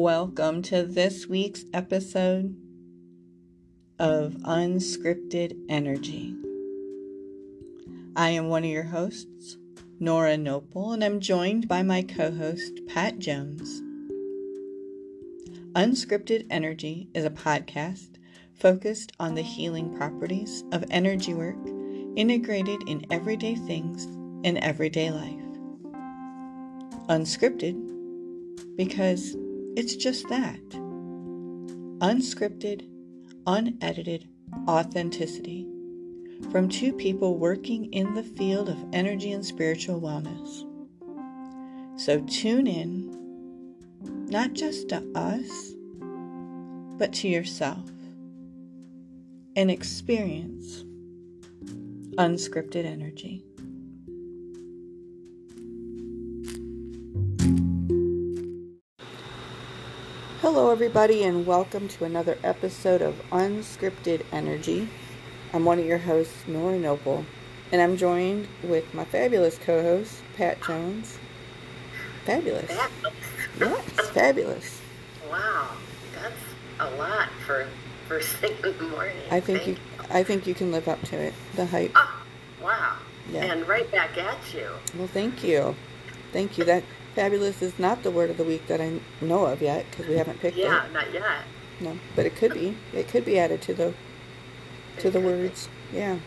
Welcome to this week's episode of Unscripted Energy. I am one of your hosts, Nora Noble, and I'm joined by my co host, Pat Jones. Unscripted Energy is a podcast focused on the healing properties of energy work integrated in everyday things in everyday life. Unscripted because it's just that unscripted, unedited authenticity from two people working in the field of energy and spiritual wellness. So tune in, not just to us, but to yourself and experience unscripted energy. Hello, everybody, and welcome to another episode of Unscripted Energy. I'm one of your hosts, Nora Noble, and I'm joined with my fabulous co host, Pat Jones. Fabulous. Yes, fabulous. Wow, that's a lot for first thing in the morning. I think you, I think you can live up to it. The hype. Oh, wow. Yeah. And right back at you. Well, thank you, thank you. That fabulous is not the word of the week that I know of yet because we haven't picked Yeah, it. Yeah, not yet. No, but it could be. It could be added to the to the words. Yeah.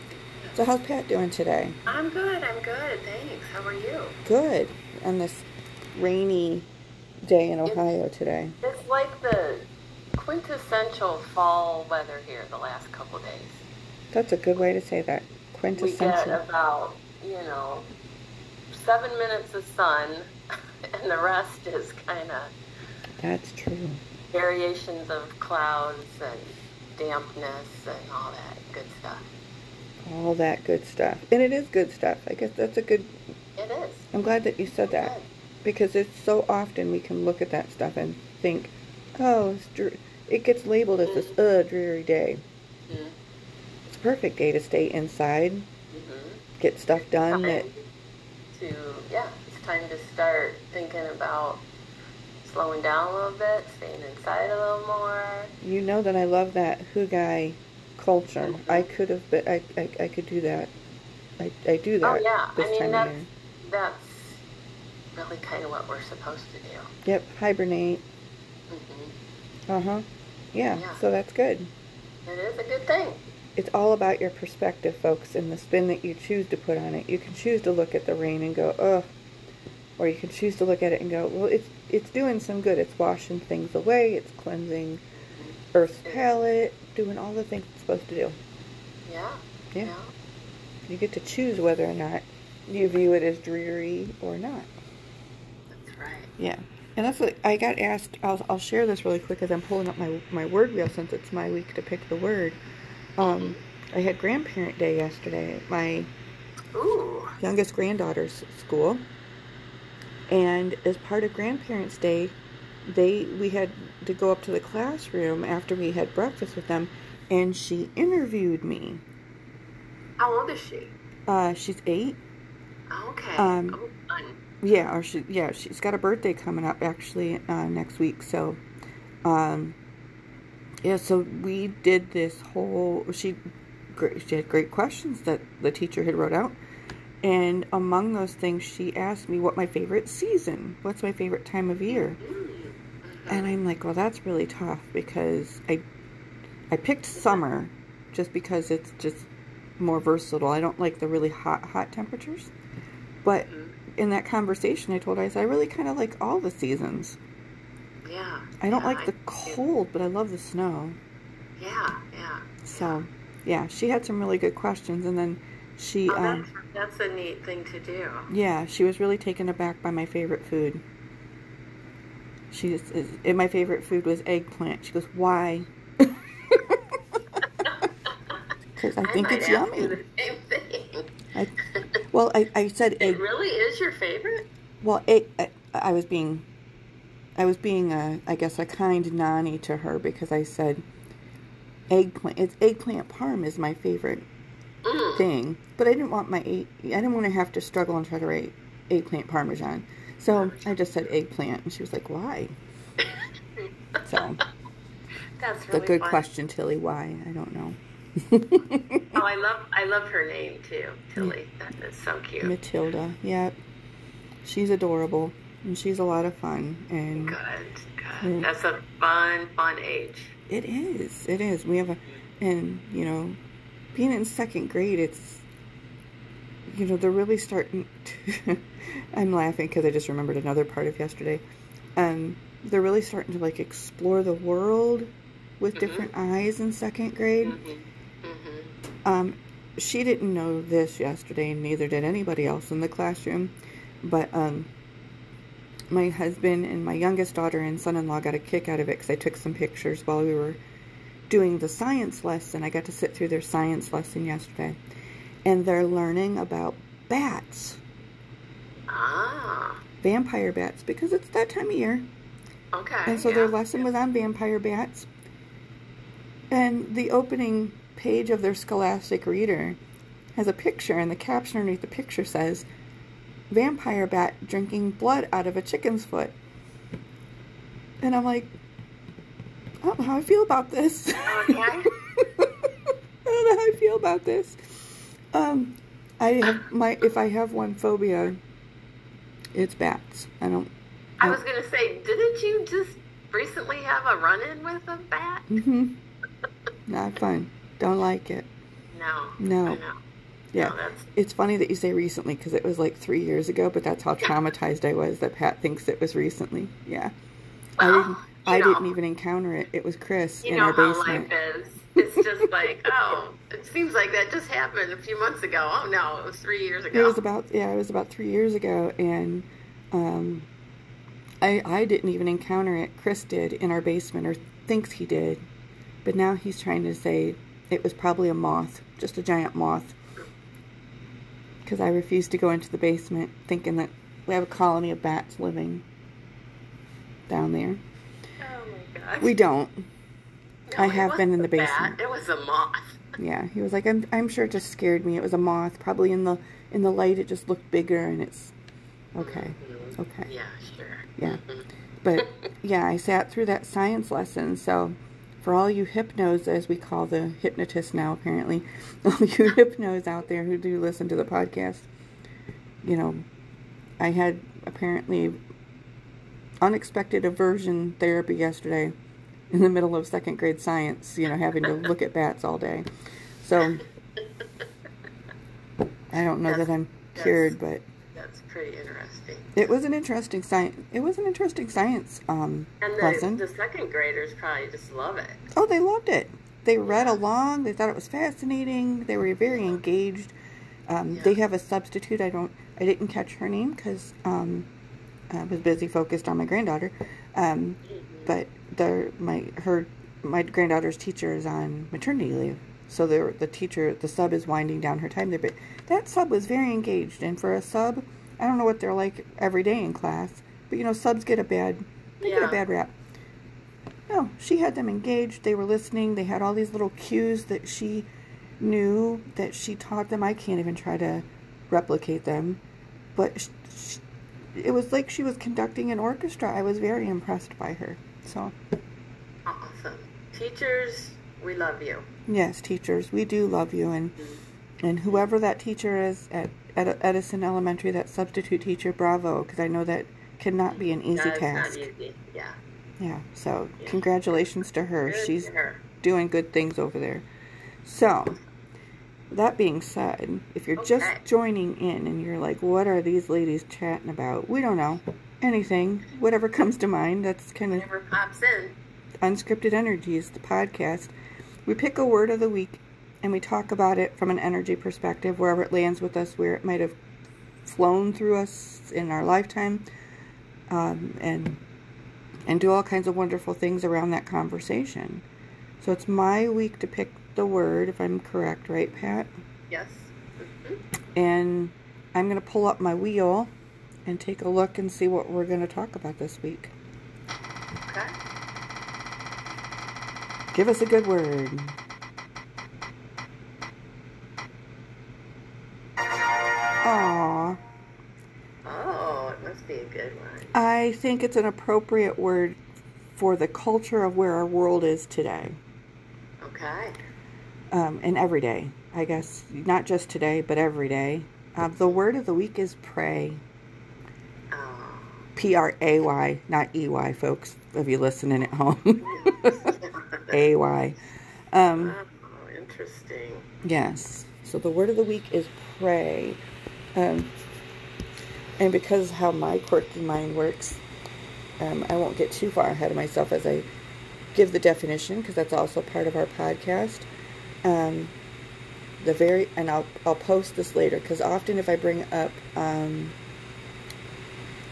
So how's Pat doing today? I'm good. I'm good. Thanks. How are you? Good. On this rainy day in Ohio today. It's like the quintessential fall weather here the last couple days. That's a good way to say that. Quintessential. We get about, you know, seven minutes of sun, and the rest is kind of That's true. variations of clouds and dampness and all that good stuff. All that good stuff. And it is good stuff. I guess that's a good It is. I'm glad that you said that. Good. Because it's so often we can look at that stuff and think, oh, it's it gets labeled as this uh, dreary day. Mhm. It's a perfect day to stay inside, Mhm. get stuff done that to yeah it's time to start thinking about slowing down a little bit staying inside a little more You know that I love that hygge culture. Mhm. I could have, but I, I, I could do that. I, I do that oh yeah this i mean that's that's really kind of what we're supposed to do Yep, hibernate. hmm Uh huh. Yeah, Yeah. so that's good. it is a good thing It's all about your perspective, folks, and the spin that you choose to put on it. You can choose to look at the rain and go, ugh, or you can choose to look at it and go, well, it's it's doing some good. It's washing things away. It's cleansing Earth's palette, doing all the things it's supposed to do. yeah Yeah. You get to choose whether or not you view it as dreary or not. that's right Yeah. And that's what I got asked. I'll, I'll share this really quick as I'm pulling up my, my word wheel since it's my week to pick the word. Um, I had grandparent day yesterday at my ooh youngest granddaughter's school. And as part of grandparents day, they we had to go up to the classroom after we had breakfast with them and she interviewed me. how old is she Uh, she's eight. okay Um, oh, fun. Yeah, or she yeah, she's got a birthday coming up actually uh, next week. So, um, yeah, so we did this whole. She, she had great questions that the teacher had wrote out, and among those things, she asked me what my favorite season, what's my favorite time of year, and I'm like, well, that's really tough because I, I picked summer, just because it's just more versatile. I don't like the really hot hot temperatures, but in that conversation, I told her, I said, I really kind of like all the seasons. Yeah I don't yeah, like the I- cold, but I love the snow. yeah yeah So, yeah, she had some really good questions. And then she, oh, um, that's, that's a neat thing to do yeah, she was really taken aback by my favorite food. She just, is, my favorite food was eggplant. She goes, why? Because I think might it's yummy. the. I, well, I, I said egg. It really is your favorite? Well, egg, I, I was being, I was being, a, I guess, a kind nanny to her because I said, eggplant. It's eggplant parm is my favorite Mm. thing, but I didn't want my egg. I didn't want to have to struggle and try to write eggplant parmesan. So I just said eggplant, and she was like, "Why?" So That's really good fun. question, Tilly. Why? I don't know. Oh, I love I love her name too, Tilly. That is so cute. Matilda. Yep. She's adorable and she's a lot of fun and Good, Yeah. good. That's a fun, fun age. it is. It is. We have a and you know, being in second grade it's you know, they're really starting to I'm laughing because I just remembered another part of yesterday. Um they're really starting to like explore the world with Mhm. different eyes in second grade. Mm-hmm. Mm-hmm. Um, she didn't know this yesterday, and neither did anybody else in the classroom. But um, my husband and my youngest daughter and son-in-law got a kick out of it because I took some pictures while we were doing the science lesson. I got to sit through their science lesson yesterday, and they're learning about bats, Ah, vampire bats, because it's that time of year. okay. And so yeah. their lesson was on vampire bats. And the opening page of their scholastic reader has a picture, and the caption underneath the picture says, Vampire bat drinking blood out of a chicken's foot. And I'm like, I don't know how I feel about this. Okay. I don't know how I feel about this. Um, I have my if I have one phobia, it's bats. I don't. I was gonna say, didn't you just recently have a run-in with a bat? Mm-hmm. Not fun. Don't like it. No. No. Yeah. It's funny that you say recently because it was like three years ago, but that's how traumatized I was that Pat thinks it was recently. Yeah. I didn't. you I know. didn't even encounter it. It was Chris you in know our how basement. life is. It's just like, oh, it seems like that just happened a few months ago. Oh no, it was three years ago. It was about yeah, it was about three years ago, and um, I I didn't even encounter it. Chris did in our basement, or thinks he did, but now he's trying to say it was probably a moth, just a giant moth. Because I refused to go into the basement, thinking that we have a colony of bats living down there. oh my gosh. We don't. No, I have been in the wasn't bat. basement. It was a moth. Yeah, he was like, I'm, I'm sure it just scared me. It was a moth. Probably in the in the light, it just looked bigger, and it's okay, Mhm. okay. Yeah, sure. Yeah. Mhm. But yeah, I sat through that science lesson. So, for all you hypnos, as we call the hypnotists now, apparently, all you hypnos out there who do listen to the podcast, you know, I had apparently unexpected aversion therapy yesterday in the middle of second grade science, you know, having to look at bats all day. So, I don't know That's- that I'm cured, but That's pretty interesting. it was an interesting science. It was an interesting science um, And the, lesson. the second graders probably just love it. Oh, they loved it. They read along. They thought it was fascinating. They were very engaged. Um, They have a substitute. I don't. I didn't catch her name because um, I was busy focused on my granddaughter. Um, but the my her my granddaughter's teacher is on maternity leave, so the the teacher the sub is winding down her time there. But that sub was very engaged, and for a sub, I don't know what they're like every day in class, but you know subs get a bad they get a bad rap. No, she had them engaged. They were listening. They had all these little cues that she knew that she taught them. I can't even try to replicate them, but sh sh it was like she was conducting an orchestra. I was very impressed by her. So, Awesome. Teachers, we love you. yes, teachers, we do love you, and mm-hmm. and whoever that teacher is at, at Edison Elementary, that substitute teacher, bravo, because I know that cannot be an easy That's task. not easy. Yeah. Yeah. So, Yeah. congratulations to her. Good She's for her. doing good things over there. So, that being said, if you're just joining in and you're like, what are these ladies chatting about? We don't know. Anything, whatever comes to mind. That's kind of Never pops in. Unscripted Energies, the podcast. We pick a word of the week and we talk about it from an energy perspective, wherever it lands with us, where it might have flown through us in our lifetime, um, and and do all kinds of wonderful things around that conversation. So it's my week to pick the word, if I'm correct, right, Pat? Yes. Mhm. And I'm going to pull up my wheel and take a look and see what we're going to talk about this week. Okay. Give us a good word. Aww. Oh, it must be a good one. I think it's an appropriate word for the culture of where our world is today. Okay. Um, and every day, I guess, not just today, but every day. Um, the word of the week is pray. Oh. P R A Y, not E Y, folks, if you're listening at home. A Y. Um, oh, interesting. yes. So the word of the week is pray. Um, and because how my quirky mind works, um, I won't get too far ahead of myself as I give the definition because that's also part of our podcast. Um, the very and I'll I'll post this later because often if I bring up um,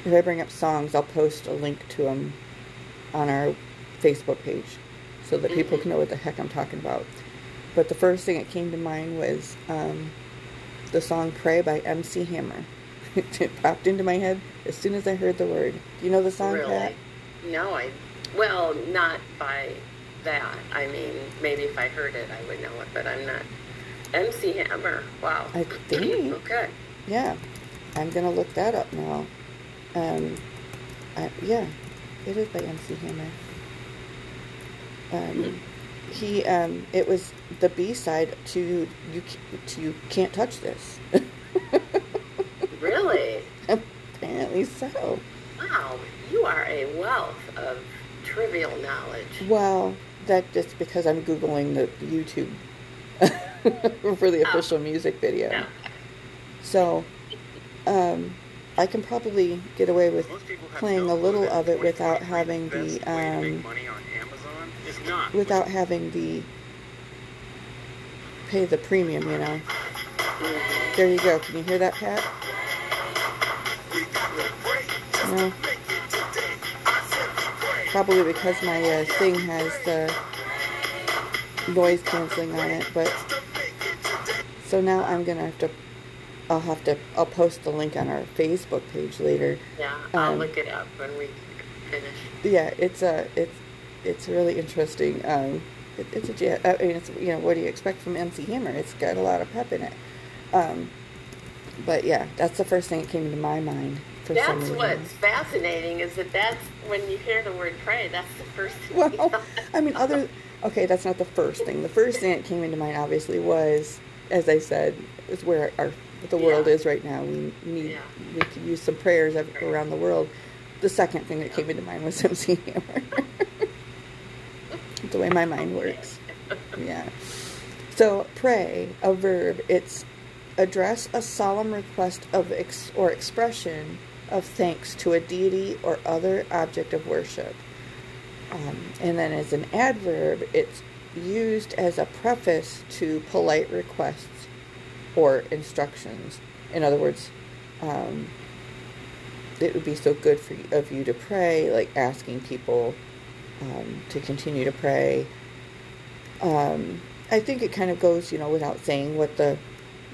if I bring up songs, I'll post a link to them on our Facebook page so that people can know what the heck I'm talking about. But the first thing that came to mind was um, the song "Pray" by MC Hammer. it popped into my head as soon as I heard the word. Do you know the song, really? Pat? No, I. Well, not by that. I mean, maybe if I heard it, I would know it, but I'm not. MC Hammer. Wow. I think. okay. Yeah, I'm gonna look that up now. Um, I, yeah, it is by MC Hammer. Um, he um, it was the B side to you to you can't touch this. Really? Apparently so. Wow. You are a wealth of trivial knowledge. Well, that just because I'm googling the YouTube for the official music video. Yeah. So, um, I can probably get away with Most people have playing no a little of it without having the way to make um, without having the pay the premium. You know. There you go. Can you hear that, Pat? No. Probably because my uh, thing has the noise canceling on it, but so now I'm gonna have to. I'll have to. I'll post the link on our Facebook page later. Yeah, I'll Um, look it up when we finish. Yeah, it's a. It's it's really interesting. Um, it, it's a. ja- I mean, it's you know what do you expect from MC Hammer? It's got a lot of pep in it. Um, but yeah, that's the first thing that came into my mind That's what's fascinating is that that's when you hear the word pray. That's the first. thing Well. I mean, other. Okay, that's not the first thing. The first thing that came into mind, obviously, was, as I said, is where our the world Yeah. is right now. We need Yeah. we could use some prayers around the world. The second thing that came into mind was MC Hammer. the way my mind works. Yeah. So pray, a verb. It's address a solemn request of ex- or expression of thanks to a deity or other object of worship. Um, and then as an adverb, it's used as a preface to polite requests or instructions. In other words, um, it would be so good for you, of you to pray, like asking people um, to continue to pray. Um, I think it kind of goes, you know, without saying what the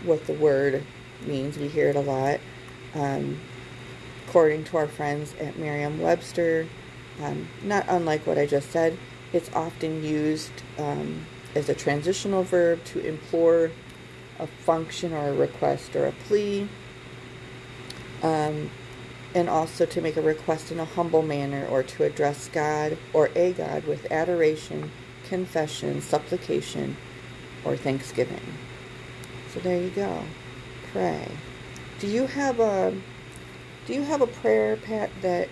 what the word means. We hear it a lot. Um, according to our friends at Merriam-Webster, um, not unlike what I just said, it's often used um, as a transitional verb to implore a function or a request or a plea, um, and also to make a request in a humble manner or to address God or a God with adoration, confession, supplication, or thanksgiving. So there you go. Pray. Do you have a do you have a prayer, Pat, that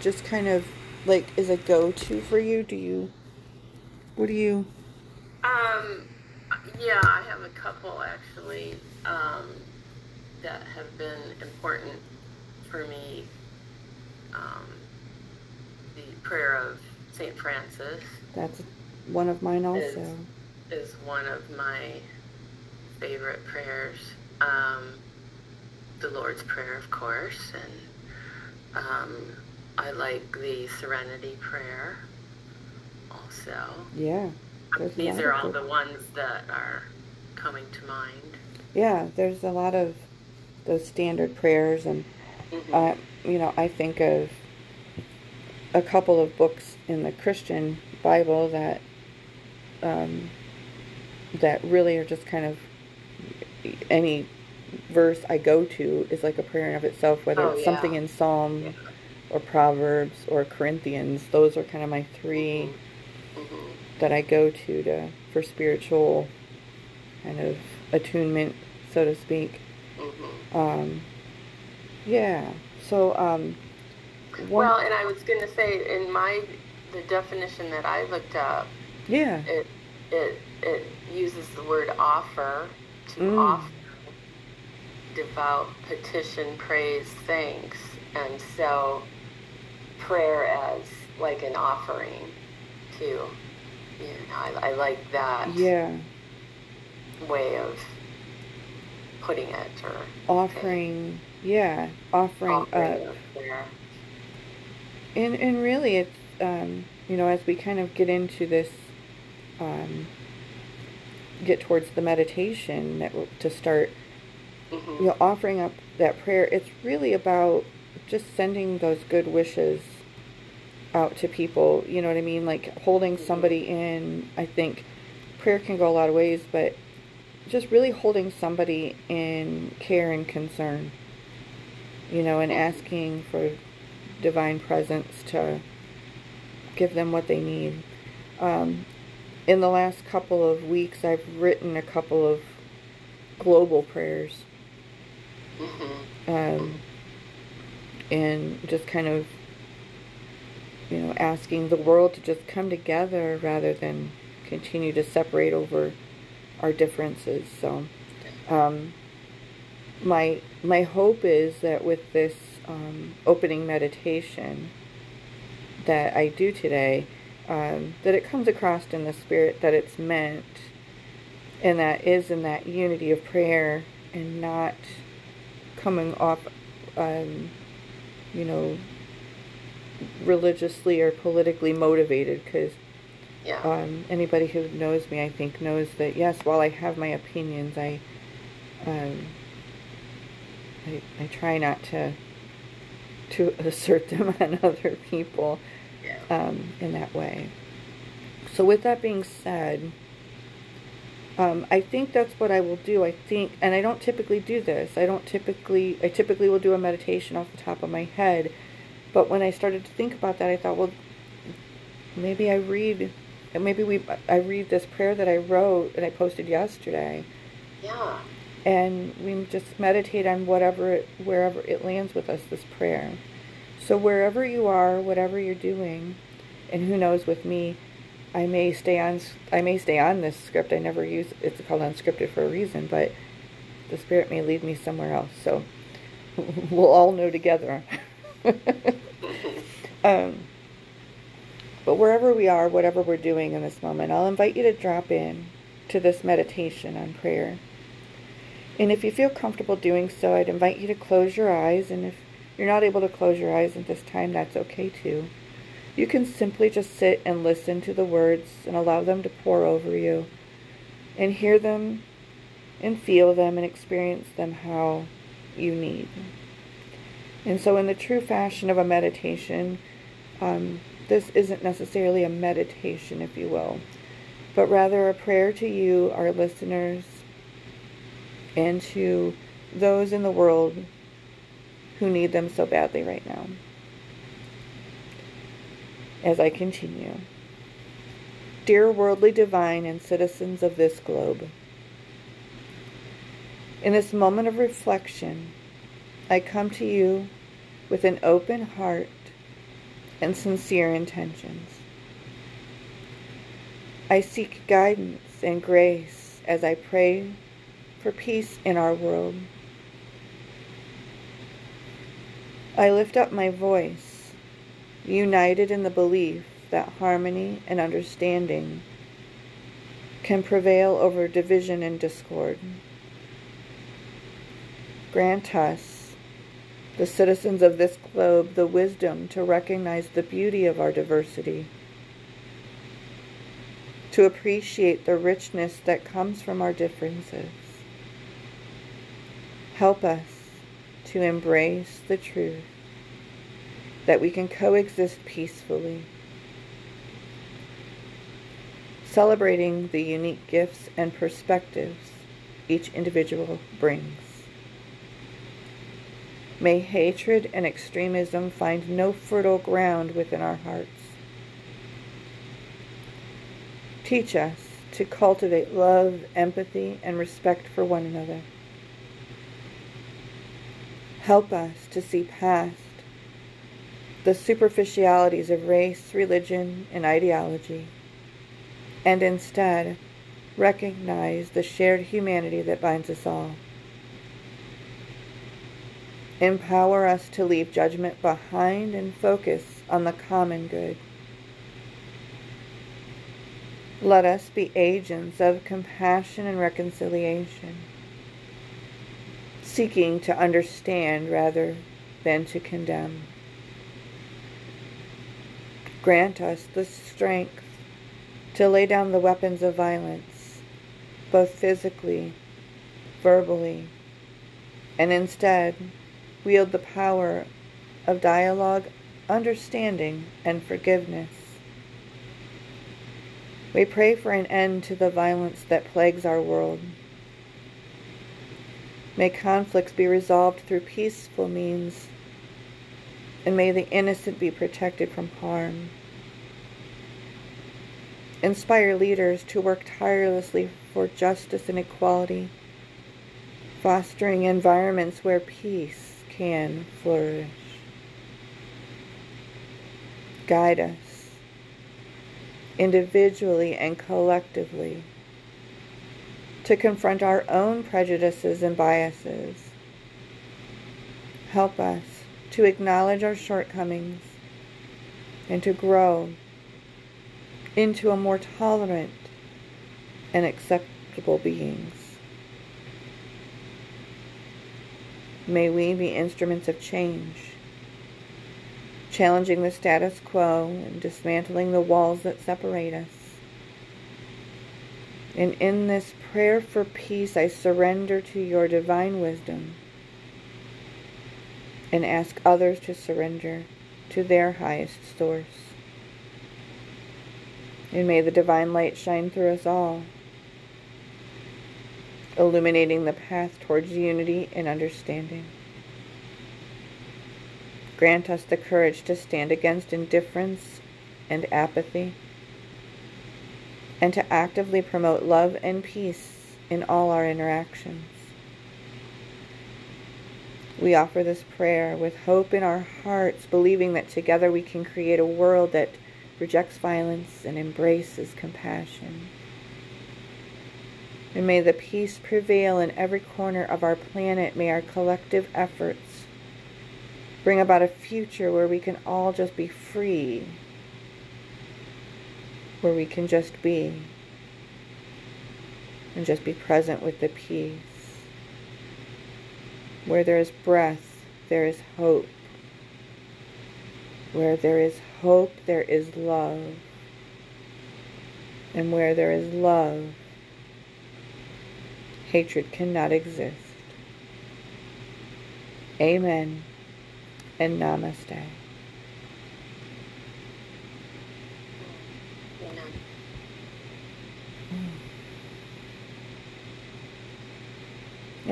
just kind of like is a go to for you? Do you what do you Um, yeah, I have a couple actually um, that have been important for me. Um, the prayer of Saint Francis that's one of mine also. is one of my favorite prayers. Um, the Lord's Prayer, of course, and um, I like the Serenity Prayer also. Yeah. These are all the ones that are coming to mind. Yeah, there's a lot of those standard prayers and Mhm. uh, you know, I think of a couple of books in the Christian Bible that um, that really are just kind of any verse I go to is like a prayer in of itself, whether Oh, it's yeah. something in Psalm Yeah. or Proverbs or Corinthians. Those are kind of my 3 hmm that I go to to for spiritual kind of attunement, so to speak. hmm Um, yeah. So um, Well, and I was going to say, in my the definition that I looked up, yeah. it it it uses the word offer to Mm. offer devout petition, praise, thanks, and so prayer as like an offering to you know I, I like that Yeah. way of putting it or Offering. Yeah. Offering offering up. And and really, it's um, you know as we kind of get into this, um, get towards the meditation that to start, Mhm. you know, offering up that prayer. It's really about just sending those good wishes out to people. You know what I mean? Like holding somebody in. I think prayer can go a lot of ways, but just really holding somebody in care and concern. You know, and asking for divine presence to give them what they need. Um, in the last couple of weeks, I've written a couple of global prayers Mhm. um, and just kind of, you know, asking the world to just come together rather than continue to separate over our differences. So, um, my my hope is that with this um, opening meditation that I do today, um, that it comes across in the spirit that it's meant, and that is in that unity of prayer and not coming off, um, you know, religiously or politically motivated. Because Yeah. um, anybody who knows me, I think, knows that yes, while I have my opinions, I, um, I, I try not to to assert them on other people yeah. um, in that way. So, with that being said, um, I think that's what I will do. I think, and I don't typically do this. I don't typically, I typically will do a meditation off the top of my head. But when I started to think about that, I thought, well, maybe I read, maybe we, I read this prayer that I wrote and I posted yesterday, Yeah. And we just meditate on whatever, it, wherever it lands with us. This prayer. So wherever you are, whatever you're doing, and who knows with me, I may stay on. I may stay on this script. I never use. It's called unscripted for a reason, but the spirit may lead me somewhere else. So we'll all know together. um, but wherever we are, whatever we're doing in this moment, I'll invite you to drop in to this meditation on prayer. And if you feel comfortable doing so, I'd invite you to close your eyes. And if you're not able to close your eyes at this time, that's okay too. You can simply just sit and listen to the words and allow them to pour over you and hear them and feel them and experience them how you need. And so, in the true fashion of a meditation, um, this isn't necessarily a meditation, if you will, but rather a prayer to you, our listeners, and to those in the world who need them so badly right now. As I continue, Dear worldly divine and citizens of this globe, in this moment of reflection, I come to you with an open heart and sincere intentions. I seek guidance and grace as I pray for peace in our world. I lift up my voice, united in the belief that harmony and understanding can prevail over division and discord. Grant us, the citizens of this globe, the wisdom to recognize the beauty of our diversity, to appreciate the richness that comes from our differences. Help us to embrace the truth that we can coexist peacefully, celebrating the unique gifts and perspectives each individual brings. May hatred and extremism find no fertile ground within our hearts. Teach us to cultivate love, empathy, and respect for one another. Help us to see past the superficialities of race, religion, and ideology, and instead recognize the shared humanity that binds us all. Empower us to leave judgment behind and focus on the common good. Let us be agents of compassion and reconciliation seeking to understand rather than to condemn. Grant us the strength to lay down the weapons of violence, both physically, verbally, and instead wield the power of dialogue, understanding, and forgiveness. We pray for an end to the violence that plagues our world May conflicts be resolved through peaceful means, and may the innocent be protected from harm. Inspire leaders to work tirelessly for justice and equality, fostering environments where peace can flourish. Guide us, individually and collectively to confront our own prejudices and biases. Help us to acknowledge our shortcomings and to grow into a more tolerant and acceptable beings. May we be instruments of change, challenging the status quo and dismantling the walls that separate us. And in this prayer for peace, I surrender to your divine wisdom and ask others to surrender to their highest source. And may the divine light shine through us all, illuminating the path towards unity and understanding. Grant us the courage to stand against indifference and apathy and to actively promote love and peace in all our interactions. We offer this prayer with hope in our hearts, believing that together we can create a world that rejects violence and embraces compassion. And may the peace prevail in every corner of our planet. May our collective efforts bring about a future where we can all just be free where we can just be and just be present with the peace. Where there is breath, there is hope. Where there is hope, there is love. And where there is love, hatred cannot exist. Amen and namaste.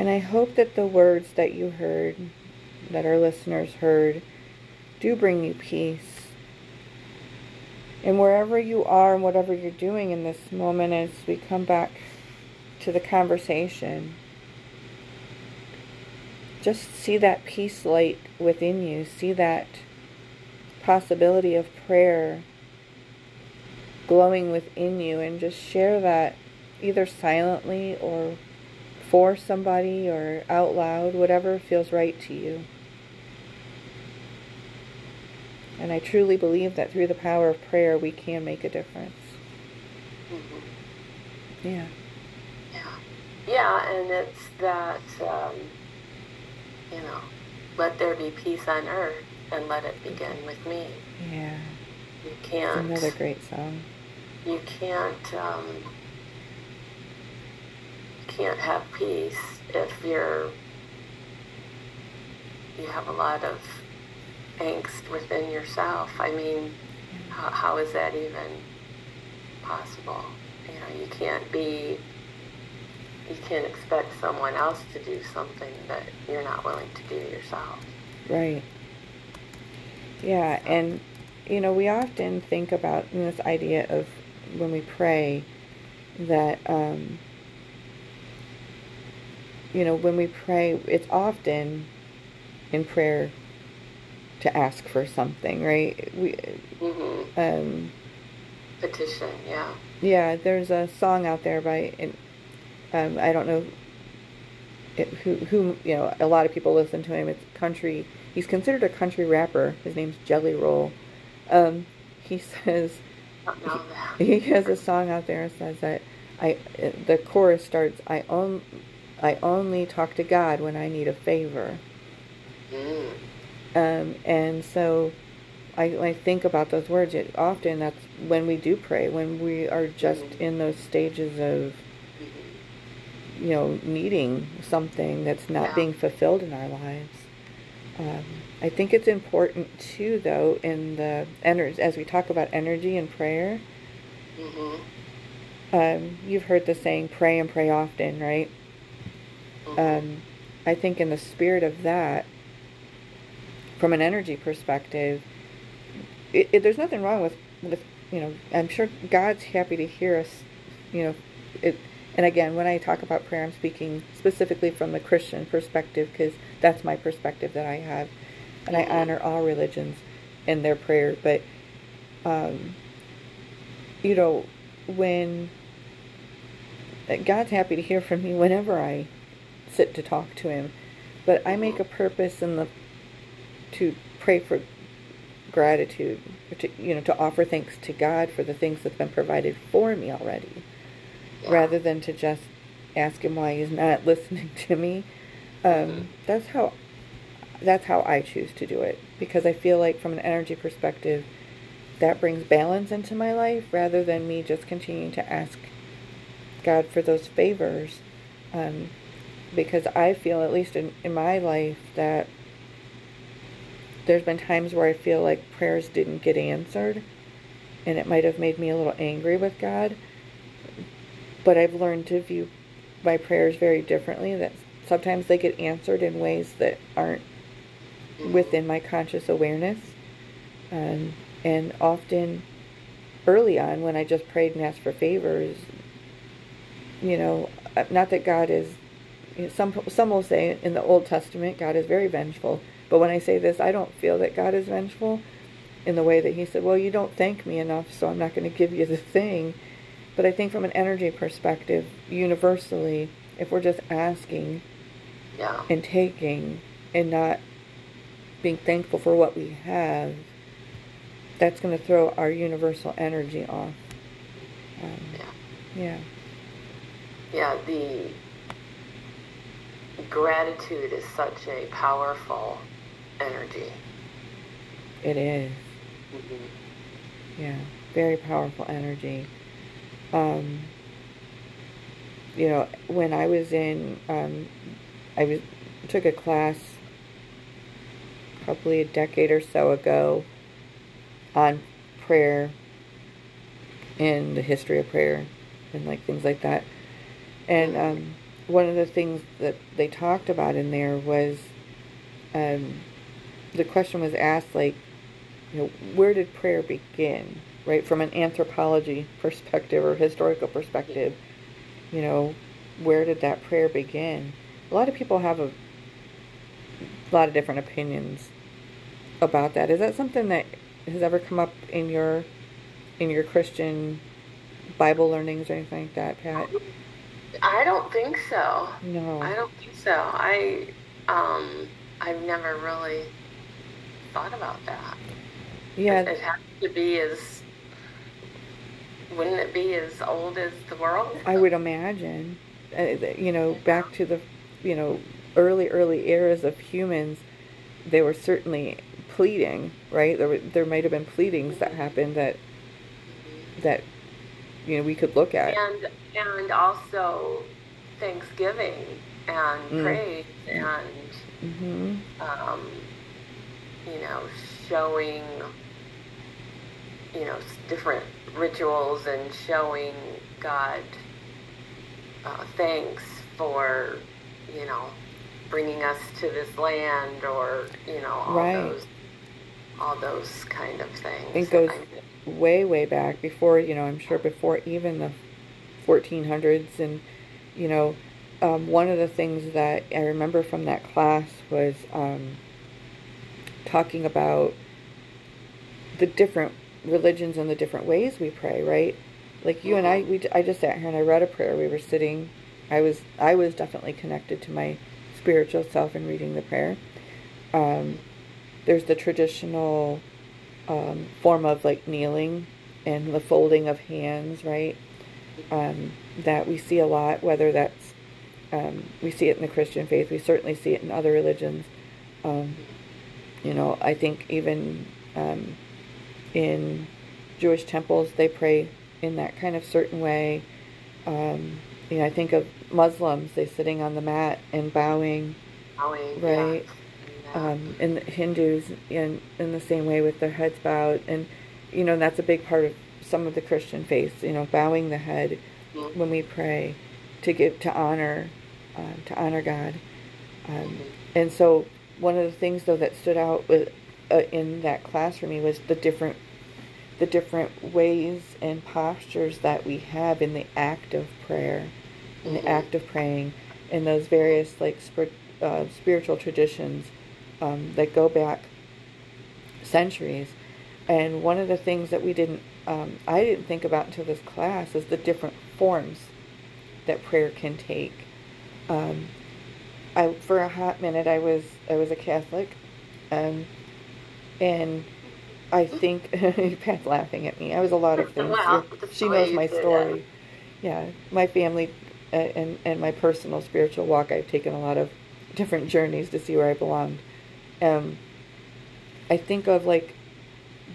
And I hope that the words that you heard, that our listeners heard, do bring you peace. And wherever you are and whatever you're doing in this moment, as we come back to the conversation, just see that peace light within you. See that possibility of prayer glowing within you, and just share that either silently or for somebody or out loud, whatever feels right to you. And I truly believe that through the power of prayer, we can make a difference. Mm-hmm. Yeah. Yeah. Yeah, and it's that, um, you know, let there be peace on earth and let it begin with me. Yeah. You can't. It's another great song. You can't. Um, can't have peace if you're you have a lot of angst within yourself. I mean, how, how is that even possible? You know, you can't be you can't expect someone else to do something that you're not willing to do yourself. Right. Yeah, and you know, we often think about this idea of when we pray that um, you know, when we pray, it's often in prayer to ask for something, right? We Mm-hmm. um, Petition, yeah. yeah, there's a song out there by and, um, I don't know it, who who you know a lot of people listen to him. It's country. He's considered a country rapper. His name's Jelly Roll. Um, he says I don't know that. he has a song out there that says that I the chorus starts I on, I only talk to God when I need a favor. Mm. Um, and so I, I think about those words. It, often that's when we do pray, when we are just in those stages of, Mhm. you know, needing something that's not Yeah. being fulfilled in our lives. Um, I think it's important too, though, in the energy, as we talk about energy and prayer. Mhm. Um, you've heard the saying, pray and pray often, right? Um, I think in the spirit of that, from an energy perspective, it, it, there's nothing wrong with, with, you know, I'm sure God's happy to hear us, you know, it, and again, when I talk about prayer, I'm speaking specifically from the Christian perspective because that's my perspective that I have, and I honor all religions and their prayer. But, um, you know, when God's happy to hear from me whenever I sit to talk to Him, but I make a purpose in the to pray for gratitude, to, you know, to offer thanks to God for the things that've been provided for me already, Yeah. rather than to just ask Him why He's not listening to me. Um, Mhm. That's how that's how I choose to do it because I feel like from an energy perspective, that brings balance into my life rather than me just continuing to ask God for those favors. Um, because I feel, at least in, in my life, that there's been times where I feel like prayers didn't get answered, and it might have made me a little angry with God. But I've learned to view my prayers very differently, that sometimes they get answered in ways that aren't within my conscious awareness. Um, and often, early on, when I just prayed and asked for favors, you know, uh, not that God is, some some will say in the Old Testament God is very vengeful, but when I say this, I don't feel that God is vengeful in the way that He said, "Well, you don't thank me enough, so I'm not going to give you the thing." But I think from an energy perspective, universally, if we're just asking Yeah. and taking and not being thankful for what we have, that's going to throw our universal energy off. Um, Yeah. yeah. Yeah, the gratitude is such a powerful energy. It is. Mm-hmm. Yeah. Very powerful energy. Um, you know, when I was in, um, I was took a class probably a decade or so ago on prayer and the history of prayer and like things like that. And um, one of the things that they talked about in there was um, the question was asked, like, you know, where did prayer begin, right? From an anthropology perspective or historical perspective, you know, where did that prayer begin? A lot of people have a lot of different opinions about that. Is that something that has ever come up in your in your Christian Bible learnings or anything like that, Pat? I don't think so. No. I don't think so. I um I've never really thought about that. Yeah. It, it has to be as wouldn't it be as old as the world? I would imagine, uh, you know, back to the, you know, early, early eras of humans, they were certainly pleading, right? There, were, there might have been pleadings that happened that, that, you know, we could look at. and and also Thanksgiving and Mm. praise and hmm um, you know showing you know different rituals and showing God uh, thanks for you know bringing us to this land, or you know, all Right. those, all those kind of things. It goes I- way, way back before, you know, I'm sure before even the 1400s. And, you know, um, one of the things that I remember from that class was um, talking about the different religions and the different ways we pray, right? Like you and I, we, I just sat here and I read a prayer. We were sitting, I was, I was definitely connected to my spiritual self in reading the prayer. Um, there's the traditional um, form of like kneeling and the folding of hands, right? Um, that we see a lot, whether that's um, we see it in the Christian faith, we certainly see it in other religions. Um, you know, I think even um, in Jewish temples, they pray in that kind of certain way. Um, you know, I think of Muslims, they sitting on the mat and bowing, Bowing, right? Yeah. um, and Hindus in in the same way with their heads bowed, and you know that's a big part of some of the Christian faiths. You know, bowing the head Mhm. when we pray to give to honor uh, to honor God, um, and so one of the things though that stood out with uh, in that class for me was the different the different ways and postures that we have in the act of prayer, in the Mhm. act of praying, in those various like spir- uh, spiritual traditions um, that go back centuries. And one of the things that we didn't, um, I didn't think about until this class is the different forms that prayer can take. Um, I for a hot minute I was I was a Catholic, um, and I think Pat's laughing at me. I was a lot of things. Well, she knows my story. Yeah, my family uh, and and my personal spiritual walk. I've taken a lot of different journeys to see where I belonged. Um, I think of like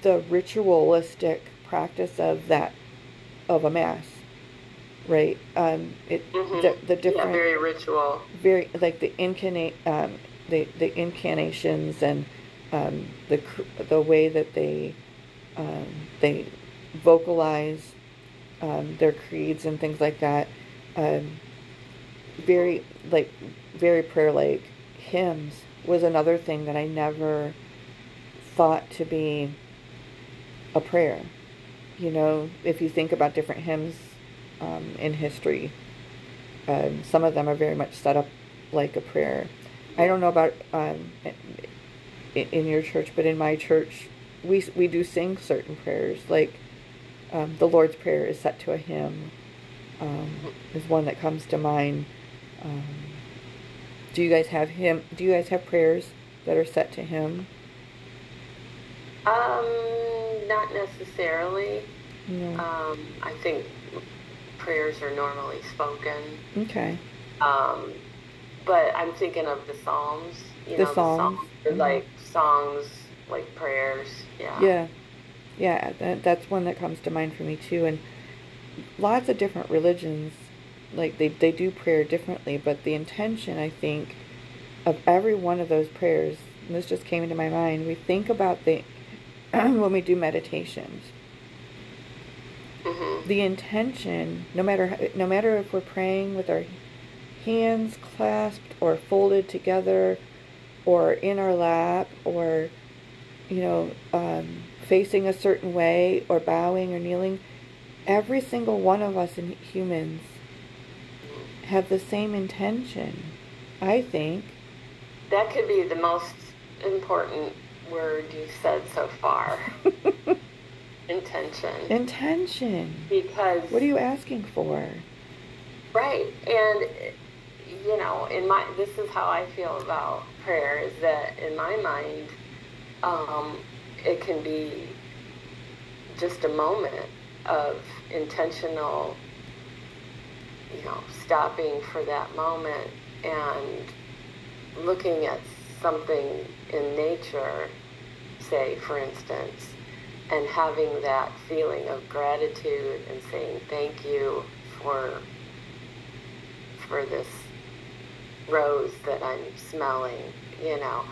the ritualistic practice of that of a mass, right? Um, it Mhm. the, the different Yeah, very ritual. very like the incarnate um, the the incarnations and um, the the way that they um, they vocalize um, their creeds and things like that. Um, very like very prayer like hymns was another thing that I never thought to be a prayer. You know, if you think about different hymns um, in history, um, some of them are very much set up like a prayer. I don't know about um, in, in your church, but in my church, we we do sing certain prayers. Like um, the Lord's Prayer is set to a hymn. Um, is one that comes to mind. Um, do you guys have hymn? Do you guys have prayers that are set to hymn? Um, not necessarily. Um, I think prayers are normally spoken. okay. Um, but I'm thinking of the Psalms. You The know, Psalms. the. Psalms, like songs, like prayers. Yeah. Yeah, yeah, that, that's one that comes to mind for me too. And lots of different religions, like they, they do prayer differently, but the intention, I think, of every one of those prayers, and this just came into my mind, we think about the, when we do meditations, hmm the intention, no matter, no matter if we're praying with our hands clasped or folded together or in our lap or you know um, facing a certain way or bowing or kneeling every single one of us in humans have the same intention i think. That could be the most important word you've said so far. Intention. intention because what are you asking for Right, and you know, in my this is how I feel about prayer is that in my mind, um, it can be just a moment of intentional, you know, stopping for that moment and looking at something in nature, say, for instance, and having that feeling of gratitude and saying thank you for for this rose that I'm smelling, you know,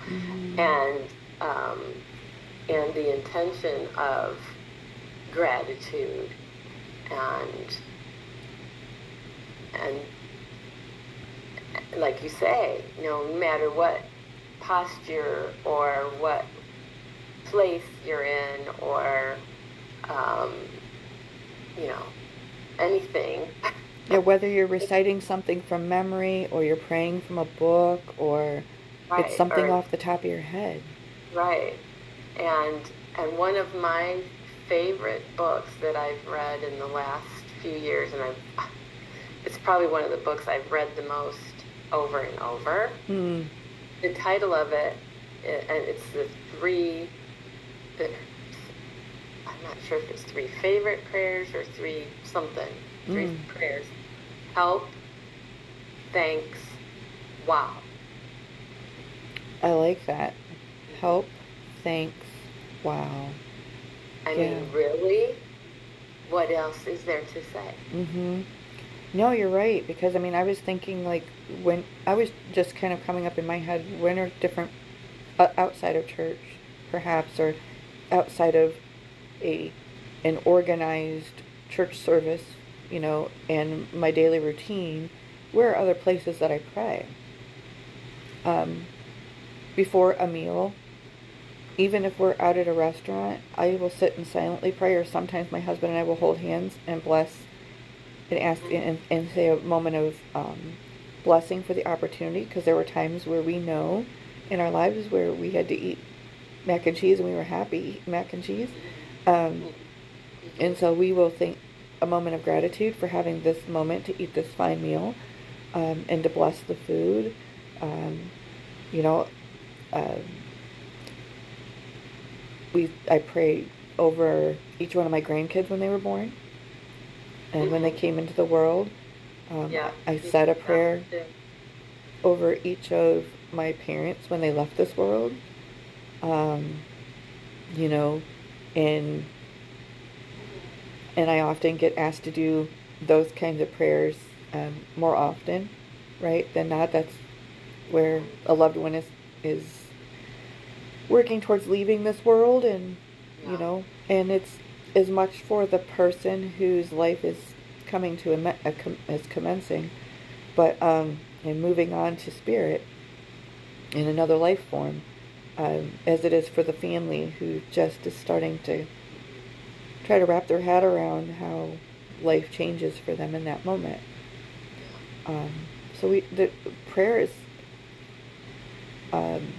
and um, and the intention of gratitude and and like you say, no matter what posture or what place you're in or, um, you know, anything. Yeah, whether you're reciting something from memory or you're praying from a book or Right, it's something or- off the top of your head. Right. And and one of my favorite books that I've read in the last few years, and I've it's probably one of the books I've read the most over and over. Hmm. The title of it, and it's the three. The, I'm not sure if it's three favorite prayers or three something. Three Mm. prayers. Help. Thanks. Wow. I like that. Help, thanks, wow. I Yeah. mean, really? What else is there to say? Mm-hmm. No, you're right because I mean I was thinking like when I was just kind of coming up in my head when are different uh, outside of church perhaps or outside of a an organized church service, you know, and my daily routine, where are other places that I pray? Um, before a meal, even if we're out at a restaurant, I will sit and silently pray, or sometimes my husband and I will hold hands and bless and ask and, and say a moment of um, blessing for the opportunity because there were times where we know in our lives where we had to eat mac and cheese and we were happy mac and cheese. Um, and so we will think a moment of gratitude for having this moment to eat this fine meal um, and to bless the food. Um, you know, um, we I prayed over each one of my grandkids when they were born and when they came into the world. Um, Yeah. I said a prayer over each of my parents when they left this world. Um, you know, and and I often get asked to do those kinds of prayers um, more often, right? Than not. That's where a loved one is is working towards leaving this world, and you know, and it's as much for the person whose life is coming to a, a com- is commencing, but um, and moving on to spirit in another life form, um, as it is for the family who just is starting to try to wrap their head around how life changes for them in that moment. Um, so we the prayer is um,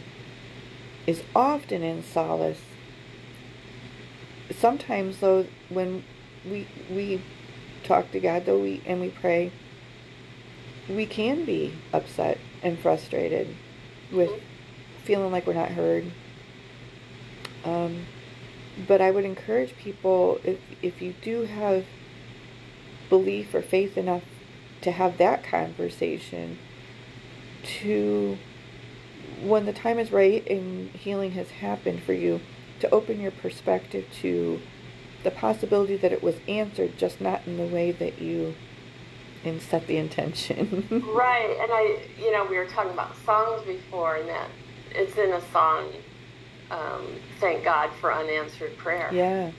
is often in solace. Sometimes though, when we we talk to God though we and we pray, we can be upset and frustrated with feeling like we're not heard. Um, but I would encourage people if if you do have belief or faith enough to have that conversation to when the time is right and healing has happened for you to open your perspective to the possibility that it was answered just not in the way that you and set the intention Right, and I, you know, we were talking about songs before, and that it's in a song. Um, Thank God for unanswered prayer. yeah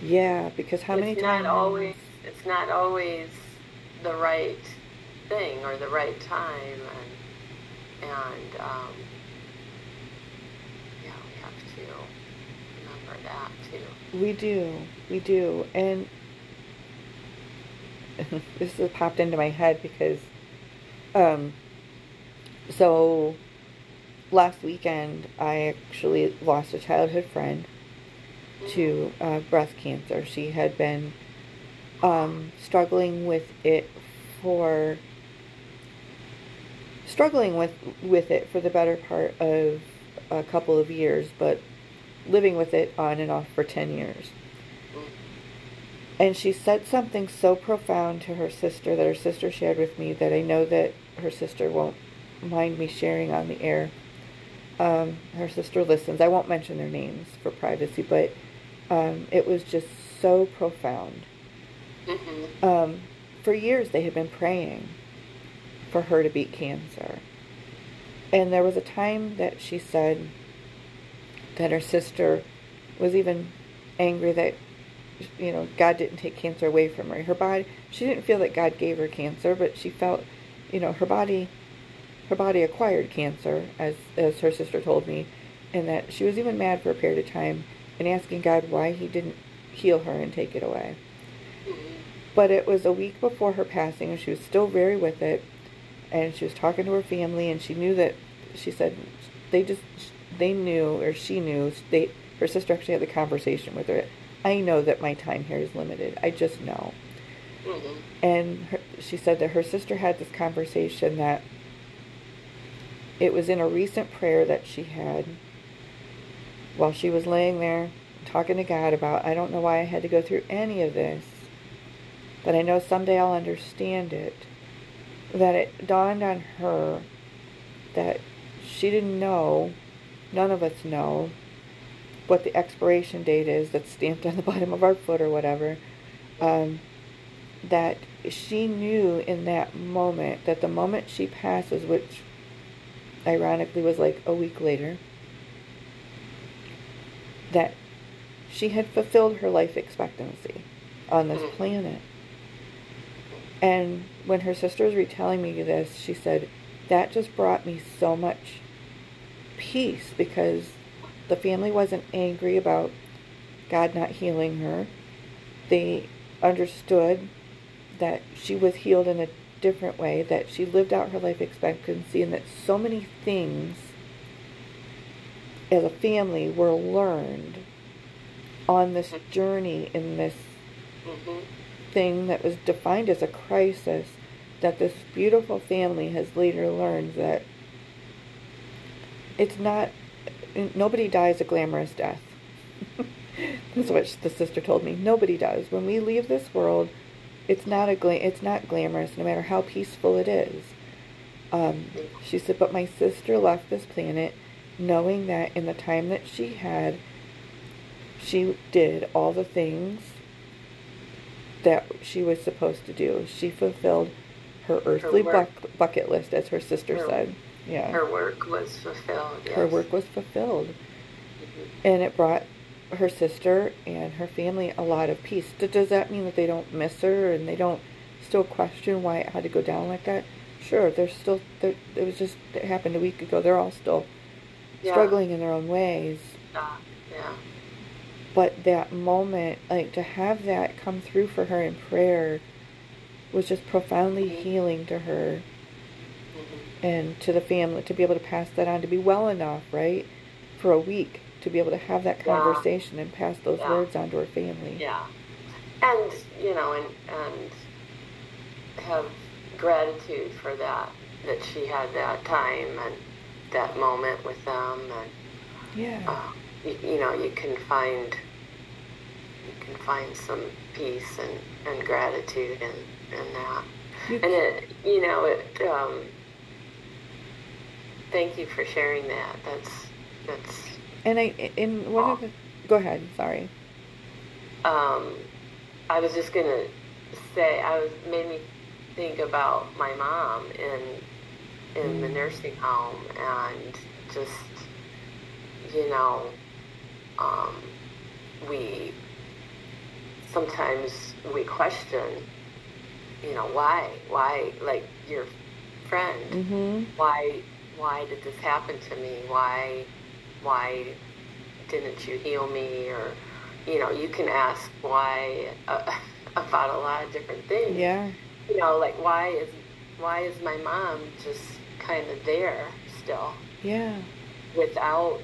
yeah because how many it's times not always. It's not always the right thing or the right time, and and um, yeah, we have to remember that. We do, we do, and this has popped into my head because, um, so last weekend I actually lost a childhood friend to uh, breast cancer. She had been um, struggling with it for struggling with with it for the better part of a couple of years, but living with it on and off for 10 years. And she said something so profound to her sister that her sister shared with me that I know that her sister won't mind me sharing on the air. Um, her sister listens. I won't mention their names for privacy, but um, it was just so profound. hmm Um, for years, they had been praying for her to beat cancer. And there was a time that she said that her sister was even angry that, you know, God didn't take cancer away from her. Her body, she didn't feel that God gave her cancer, but she felt you know, her body, her body acquired cancer, as as her sister told me, and that she was even mad for a period of time and asking God why He didn't heal her and take it away. But it was a week before her passing, and she was still very with it. And she was talking to her family, and she knew that she said they just they knew or she knew they her sister actually had the conversation with her. I know that my time here is limited. I just know. Mm-hmm. And her, she said that her sister had this conversation that it was in a recent prayer that she had while she was laying there talking to God about, I don't know why I had to go through any of this, but I know someday I'll understand it. That it dawned on her that she didn't know, none of us know, what the expiration date is that's stamped on the bottom of our foot or whatever. Um, that she knew in that moment that the moment she passes, which ironically was like a week later, that she had fulfilled her life expectancy on this Mhm. planet. And when her sister was retelling me this, she said, that just brought me so much peace because the family wasn't angry about God not healing her. They understood that she was healed in a different way, that she lived out her life expectancy, and that so many things as a family were learned on this journey in this Mm-hmm. thing that was defined as a crisis that this beautiful family has later learned that it's not nobody dies a glamorous death. That's what the sister told me. Nobody does. When we leave this world it's not a gla- it's not glamorous no matter how peaceful it is. Um, she said but my sister left this planet knowing that in the time that she had she did all the things that she was supposed to do. She fulfilled her earthly buck, bucket list, as her sister Her- said. Yeah, Her work was fulfilled. Yes. her work was fulfilled, Mhm. and it brought her sister and her family a lot of peace. Does that mean that they don't miss her and they don't still question why it had to go down like that? Sure, they're still. They're, it was just it happened a week ago. They're all still Yeah. struggling in their own ways. Yeah. Yeah. but that moment like to have that come through for her in prayer was just profoundly Mhm. healing to her Mm-hmm. And to the family to be able to pass that on to be well enough right for a week to be able to have that Yeah. conversation and pass those Yeah. words on to her family Yeah. And, you know, and, and have gratitude for that, that she had that time and that moment with them. And, yeah uh, you, you know, you can find, you can find some peace and, and gratitude and and that. And it, you know, it, um, thank you for sharing that. That's, that's, and i in one of the go ahead sorry um, I was just gonna say I was made me think about my mom in in the Mm. nursing home and just you know um, we sometimes we question you know why why like your friend mm-hmm why why did this happen to me? Why why didn't you heal me? Or you know you can ask why uh, about a lot of different things. Yeah. You know like why is why is my mom just kind of there still? Yeah. Without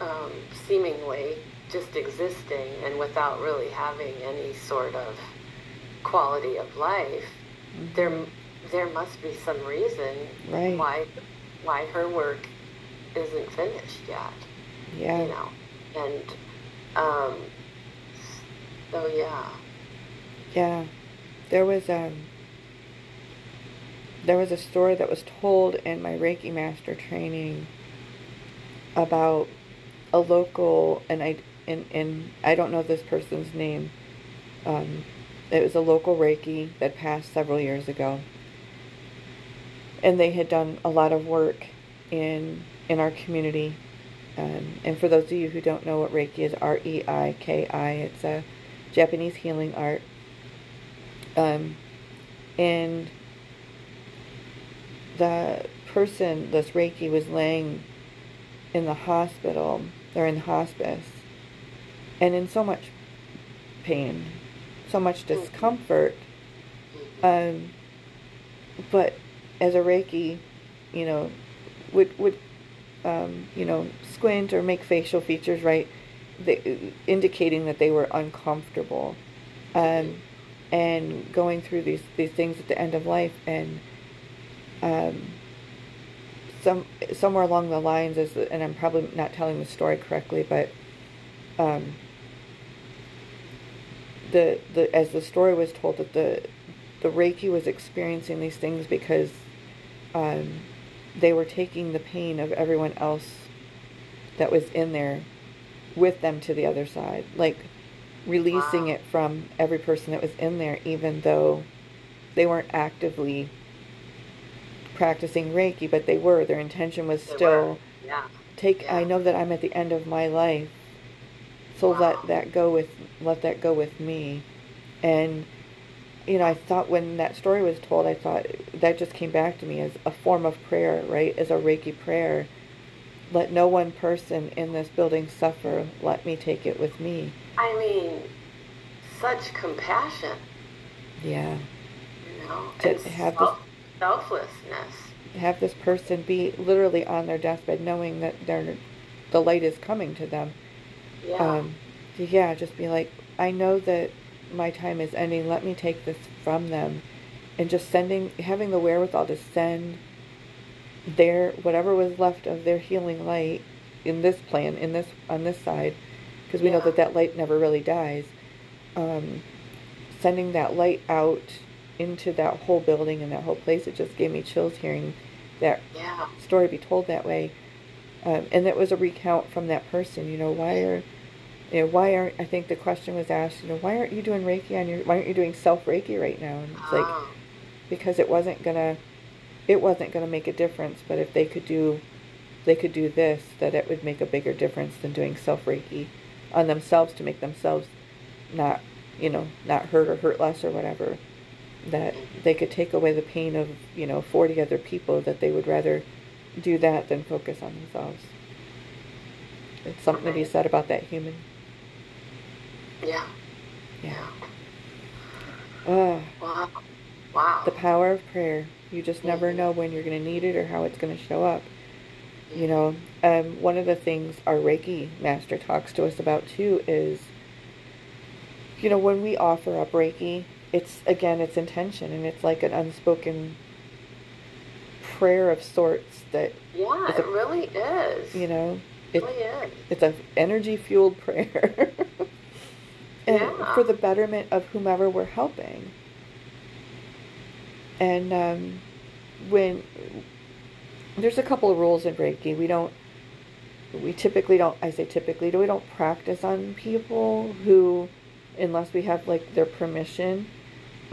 um, seemingly just existing and without really having any sort of quality of life mhm. there there must be some reason Right. why why her work isn't finished yet yeah you know and um so yeah Yeah, there was um there was a story that was told in my Reiki master training about a local and I and, and I don't know this person's name. Um, it was a local Reiki that passed several years ago. And they had done a lot of work in in our community. Um, and for those of you who don't know what Reiki is, R E I K I, it's a Japanese healing art. Um, and the person, this Reiki, was laying in the hospital, or in hospice, and in so much pain, so much discomfort. Um, but as a Reiki, you know, would would um, you know squint or make facial features right, indicating that they were uncomfortable, um, and going through these these things at the end of life, and um, some somewhere along the lines is, and I'm probably not telling the story correctly, but um, the the as the story was told that the the Reiki was experiencing these things because um, they were taking the pain of everyone else that was in there with them to the other side, like releasing Wow. it from every person that was in there, even though they weren't actively practicing Reiki, but they were. Their intention was They still. Yeah. take. Yeah. I know that I'm at the end of my life, so Wow. let that go with let that go with me, and you know, I thought when that story was told, I thought that just came back to me as a form of prayer, right? As a Reiki prayer. Let no one person in this building suffer. Let me take it with me. I mean, such compassion, Yeah. you know, To have self- selflessness. Have this person be literally on their deathbed, knowing that their the light is coming to them. Yeah. Um, yeah, just be like, I know that my time is ending. Let me take this from them, and just sending, having the wherewithal to send their whatever was left of their healing light in this plan, in this on this side, because we know that that light never really dies. Um, sending that light out into that whole building and that whole place, it just gave me chills hearing that yeah. story be told that way. Um, and that was a recount from that person. You know, why are, you know, why aren't? I think the question was asked. You know, why aren't you doing Reiki on your? Why aren't you doing self Reiki right now? And it's like Oh, because it wasn't gonna, it wasn't gonna make a difference. But if they could do, they could do this, that it would make a bigger difference than doing self Reiki on themselves to make themselves not, you know, not hurt or hurt less or whatever. That mm-hmm. they could take away the pain of you know forty other people. That they would rather do that than focus on themselves. It's something to be said about that human. Yeah. Yeah. Ah, Wow. Wow. the power of prayer. You just never Mhm. know when you're going to need it or how it's going to show up. You know, um, one of the things our Reiki master talks to us about too is, you know, when we offer up Reiki, it's again, it's intention and it's like an unspoken prayer of sorts that, yeah, a- it really is. you know, it it, really is. it's a energy fueled prayer. And Yeah. for the betterment of whomever we're helping. And um, when there's a couple of rules in Reiki, we don't, we typically don't, I say typically, do we don't practice on people who, unless we have like their permission,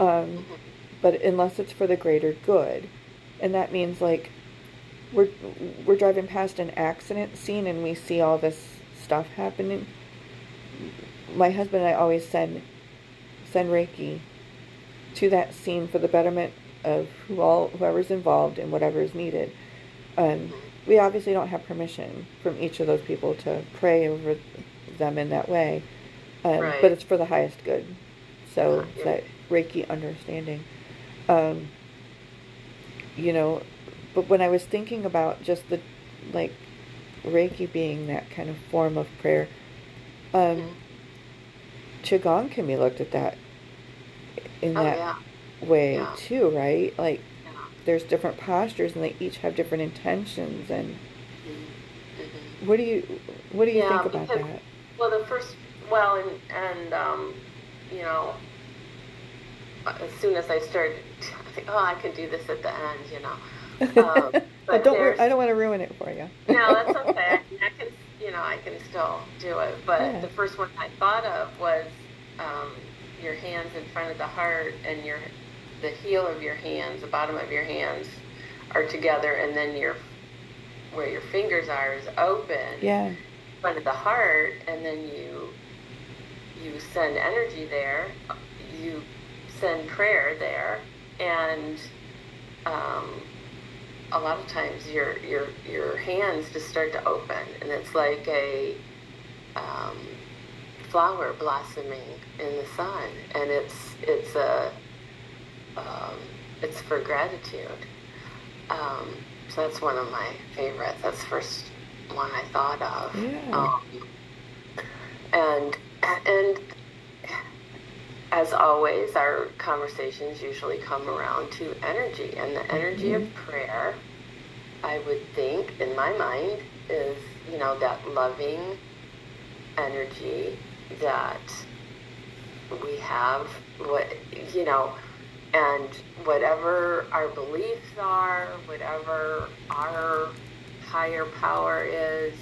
um, Mhm. but unless it's for the greater good. And that means like we're we're driving past an accident scene and we see all this stuff happening. My husband and I always send send Reiki to that scene for the betterment of who all whoever's involved and whatever is needed. Um, we obviously don't have permission from each of those people to pray over them in that way, um, Right. but it's for the highest good. So Yeah. it's that Reiki understanding. Um, you know, but when I was thinking about just the like Reiki being that kind of form of prayer, um, Mhm. Qigong can be looked at that in Oh, that yeah. way Yeah. too, right? Like yeah. there's different postures and they each have different intentions and Mhm. what do you what do you think about because- that? Well, the first, well, and, and um, you know, as soon as I started, I think, oh, I could do this at the end, you know. Um, I but don't. I don't want to ruin it for you. no, that's okay. I can, you know, I can still do it. But Yeah. the first one I thought of was um, your hands in front of the heart, and your the heel of your hands, the bottom of your hands, are together, and then your where your fingers are is open yeah. in front of the heart, and then you you send energy there. You send prayer there, and um, a lot of times your your your hands just start to open, and it's like a um, flower blossoming in the sun, and it's it's a um, it's for gratitude. Um, so that's one of my favorites. That's the first one I thought of. Yeah. Um, and and as always, our conversations usually come around to energy, and the energy of prayer, I would think, in my mind, is you know that loving energy that we have. What you know, and whatever our beliefs are, whatever our higher power is,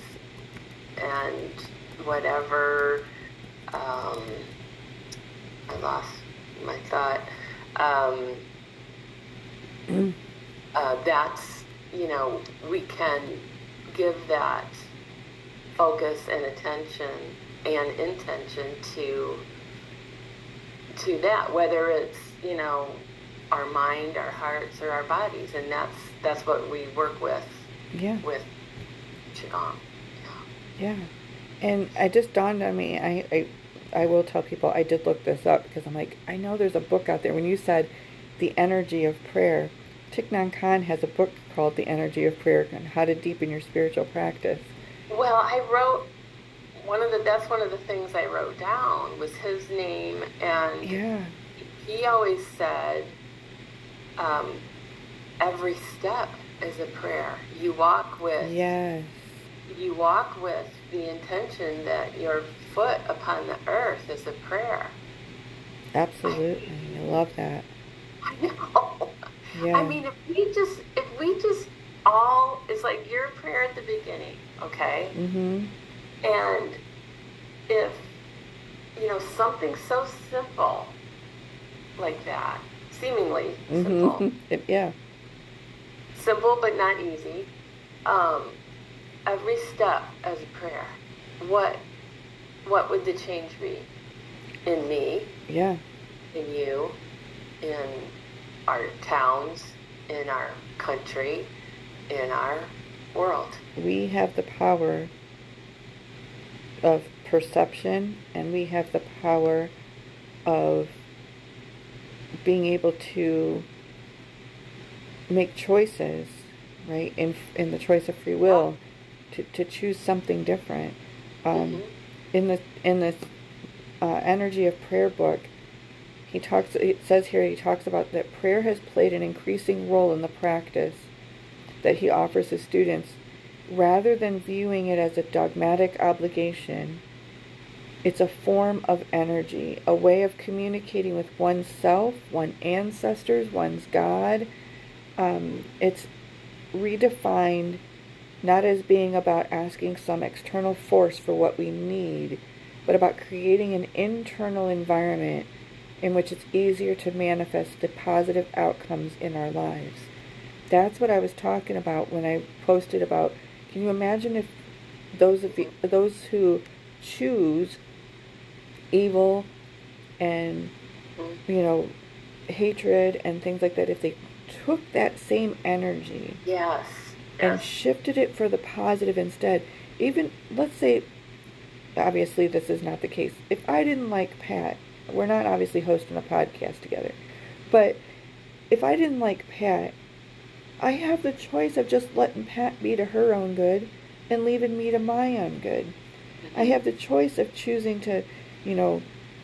and whatever. Um, I lost my thought. Um, uh, that's, you know, we can give that focus and attention and intention to to that, whether it's, you know, our mind, our hearts, or our bodies, and that's that's what we work with Yeah. with qigong. Yeah. And it just dawned on me, I, I I will tell people I did look this up because I'm like, I know there's a book out there. When you said the energy of prayer, Thich Nhat Hanh has a book called The Energy of Prayer and How to Deepen Your Spiritual Practice. Well, I wrote one of the that's one of the things I wrote down was his name and Yeah. he always said um, every step is a prayer. You walk with Yes. you walk with the intention that your foot upon the earth is a prayer. Absolutely. I love that. I know. Yeah. I mean, if we just if we just all it's like your prayer at the beginning, okay? Mm-hmm. And if, you know, something so simple like that, seemingly simple, Mhm. Yeah. simple but not easy, um, every step as a prayer, what, what would the change be in me, Yeah. in you, in our towns, in our country, in our world? we have the power of perception and we have the power of being able to make choices right in in the choice of free will to, to choose something different um, Mhm. In the in this uh, energy of prayer book he talks it says here he talks about that prayer has played an increasing role in the practice that he offers his students. Rather than viewing it as a dogmatic obligation it's a form of energy a way of communicating with oneself one's ancestors one's god. Um, it's redefined not as being about asking some external force for what we need, but about creating an internal environment in which it's easier to manifest the positive outcomes in our lives. That's what I was talking about when I posted about. Can you imagine if those of you, those who choose evil and you know hatred and things like that, if they took that same energy Yes. And shifted it for the positive instead. Even, let's say, obviously this is not the case. If I didn't like Pat, we're not obviously hosting a podcast together, but if I didn't like Pat, I have the choice of just letting Pat be to her own good and leaving me to my own good. I have the choice of choosing to, you know,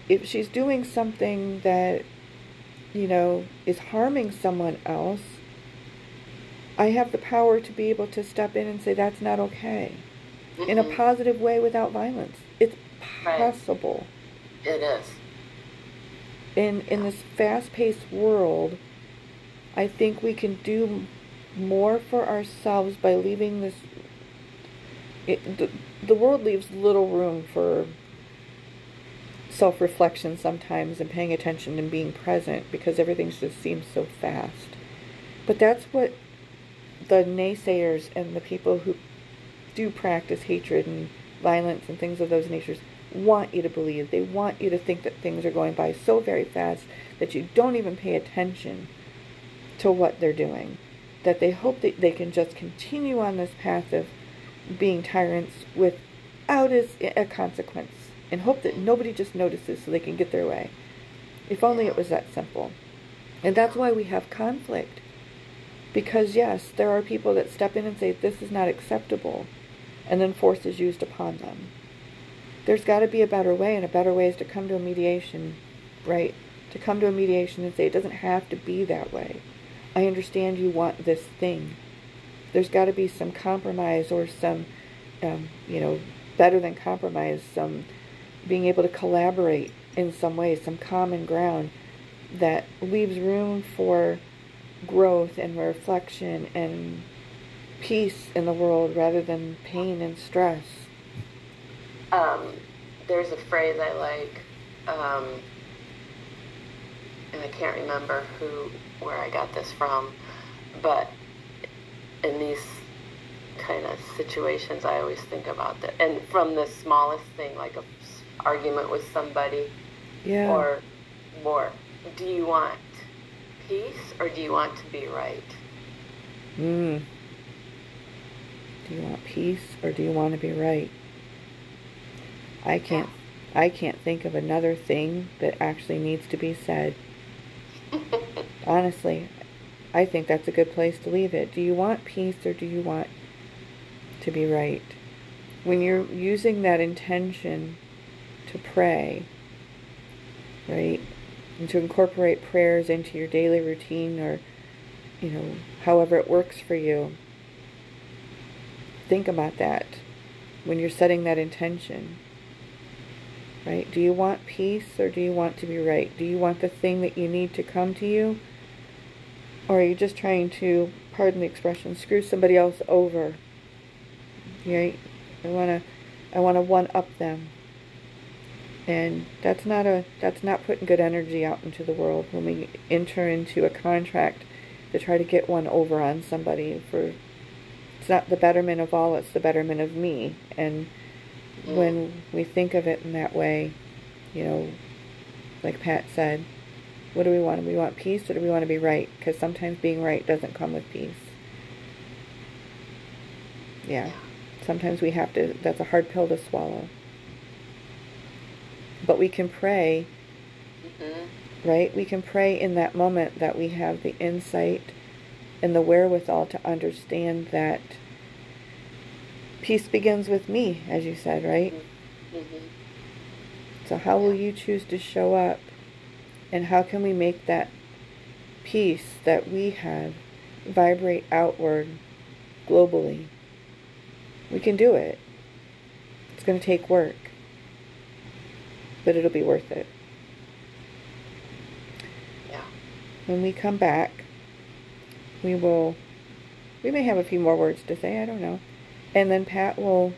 if she's doing something that, you know, is harming someone else, I have the power to be able to step in and say that's not okay in a Mhm. positive way without violence. It's Right. possible. It is. In in this fast-paced world, I think we can do more for ourselves by leaving this it, the, the world leaves little room for self-reflection sometimes and paying attention and being present because everything just seems so fast. But that's what the naysayers and the people who do practice hatred and violence and things of those natures want you to believe. They want you to think that things are going by so very fast that you don't even pay attention to what they're doing. that they hope that they can just continue on this path of being tyrants without a consequence and hope that nobody just notices so they can get their way. If only it was that simple. And that's why we have conflict. Because, yes, there are people that step in and say, this is not acceptable, and then force is used upon them. There's got to be a better way, and a better way is to come to a mediation, right? To come to a mediation and say, it doesn't have to be that way. I understand you want this thing. There's got to be some compromise or some, um, you know, better than compromise, some being able to collaborate in some way, some common ground that leaves room for growth and reflection and peace in the world rather than pain and stress. Um, there's a phrase I like, um, and I can't remember who where I got this from, but in these kind of situations, I always think about that. And from the smallest thing, like a argument with somebody, yeah. or more, do you want peace or do you want to be right? Mm. Do you want peace or do you want to be right? I can't I can't think of another thing that actually needs to be said. Honestly, I think that's a good place to leave it. Do you want peace or do you want to be right? When you're using that intention to pray, right? And to incorporate prayers into your daily routine or, you know, however it works for you. Think about that when you're setting that intention. Right? Do you want peace or do you want to be right? Do you want the thing that you need to come to you? Or are you just trying to, pardon the expression, screw somebody else over? Right? I wanna I wanna one up them. And that's not a that's not putting good energy out into the world when we enter into a contract to try to get one over on somebody for it's not the betterment of all, it's the betterment of me. And when we think of it in that way, you know, like Pat said, what do we want? Do we want peace or do we want to be right? Because sometimes being right doesn't come with peace. Yeah. Sometimes we have to, that's a hard pill to swallow. But we can pray, mm-hmm. right? We can pray in that moment that we have the insight and the wherewithal to understand that peace begins with me, as you said, right? Mm-hmm. So, how will you choose to show up? And how can we make that peace that we have vibrate outward globally? We can do it. It's going to take work, but it'll be worth it. Yeah. When we come back, we will, we may have a few more words to say, I don't know. And then Pat will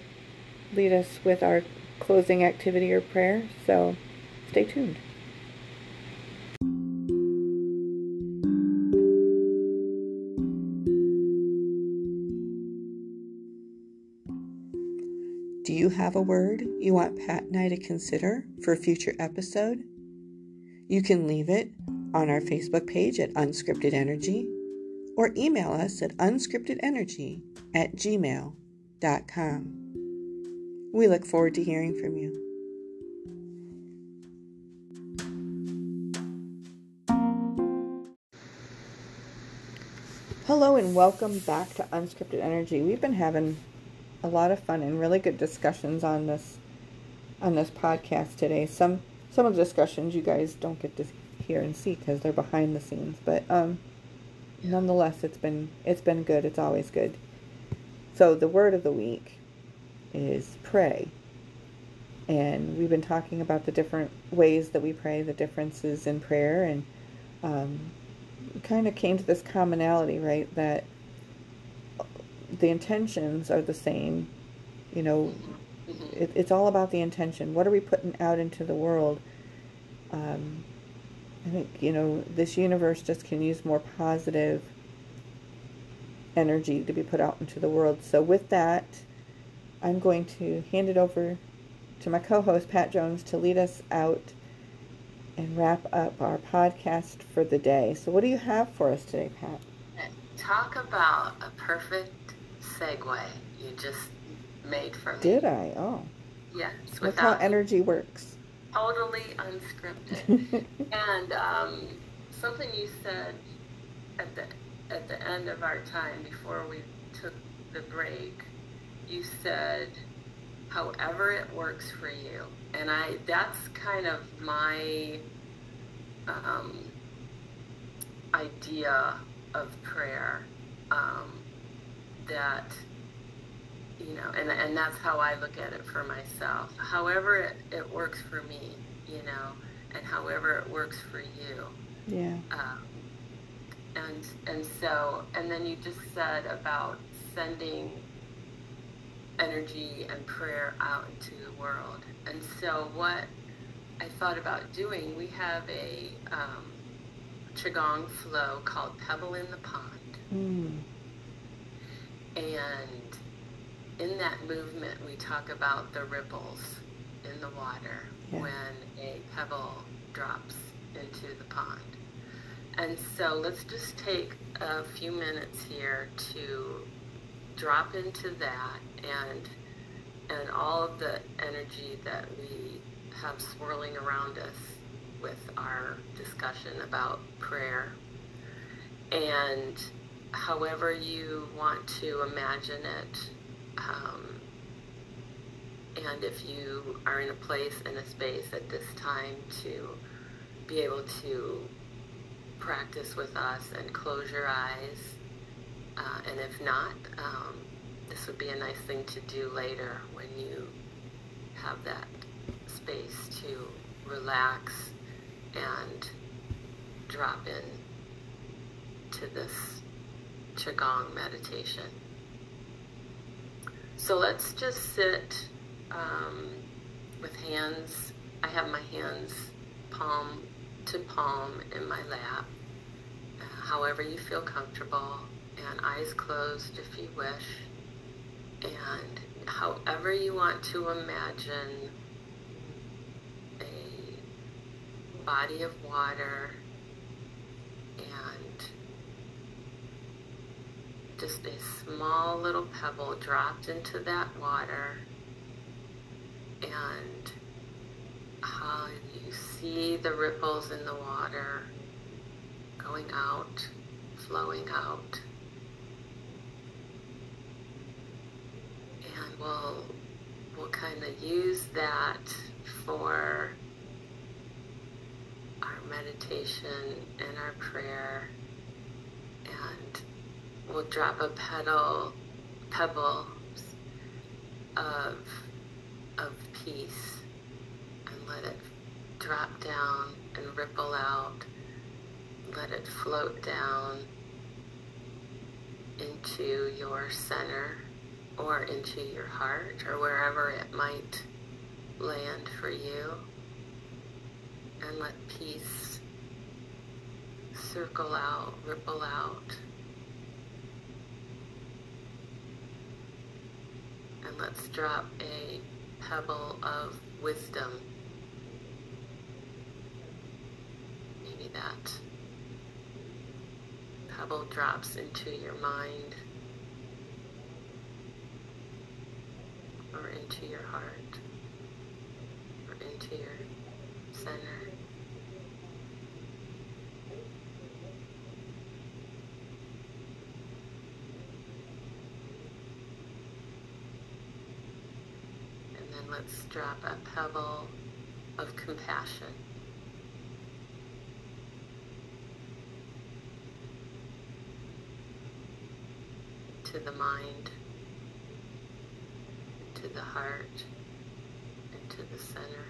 lead us with our closing activity or prayer. So stay tuned. You have a word you want Pat and I to consider for a future episode? You can leave it on our Facebook page at Unscripted Energy or email us at unscriptedenergy at gmail.com. We look forward to hearing from you. Hello and welcome back to Unscripted Energy. We've been having a lot of fun and really good discussions on this on this podcast today. Some some of the discussions you guys don't get to hear and see because they're behind the scenes, but um, nonetheless, it's been it's been good. It's always good. So the word of the week is pray, and we've been talking about the different ways that we pray, the differences in prayer, and um, kind of came to this commonality, right? That the intentions are the same. You know, it, it's all about the intention. What are we putting out into the world? Um, I think, you know, this universe just can use more positive energy to be put out into the world. So, with that, I'm going to hand it over to my co host, Pat Jones, to lead us out and wrap up our podcast for the day. So, what do you have for us today, Pat? talk about a perfect segue you just made for me. Did I? Oh. Yes. Look how energy works. Totally unscripted. and um, something you said at the at the end of our time before we took the break, you said, "However it works for you," and I that's kind of my um, idea of prayer. Um, that you know, and, and that's how I look at it for myself. However it, it works for me, you know, and however it works for you. Yeah. Um, and and so and then you just said about sending energy and prayer out into the world. And so what I thought about doing, we have a um, qigong flow called Pebble in the Pond. Mm. And in that movement, we talk about the ripples in the water yeah. when a pebble drops into the pond. And so let's just take a few minutes here to drop into that and and all of the energy that we have swirling around us with our discussion about prayer. And however you want to imagine it, um, and if you are in a place in a space at this time to be able to practice with us and close your eyes, uh, and if not, um, this would be a nice thing to do later when you have that space to relax and drop in to this Qigong meditation. So let's just sit um, with hands. I have my hands palm to palm in my lap, uh, however you feel comfortable, and eyes closed if you wish. And however you want to imagine a body of water just a small little pebble dropped into that water and how you see the ripples in the water going out, flowing out. And we'll, we'll kind of use that for our meditation and our prayer and we'll drop a pedal, pebble of, of peace and let it drop down and ripple out. Let it float down into your center or into your heart or wherever it might land for you. And let peace circle out, ripple out. And let's drop a pebble of wisdom. Maybe that pebble drops into your mind or into your heart or into your center. Let's drop a pebble of compassion. To the mind, to the heart, and to the center.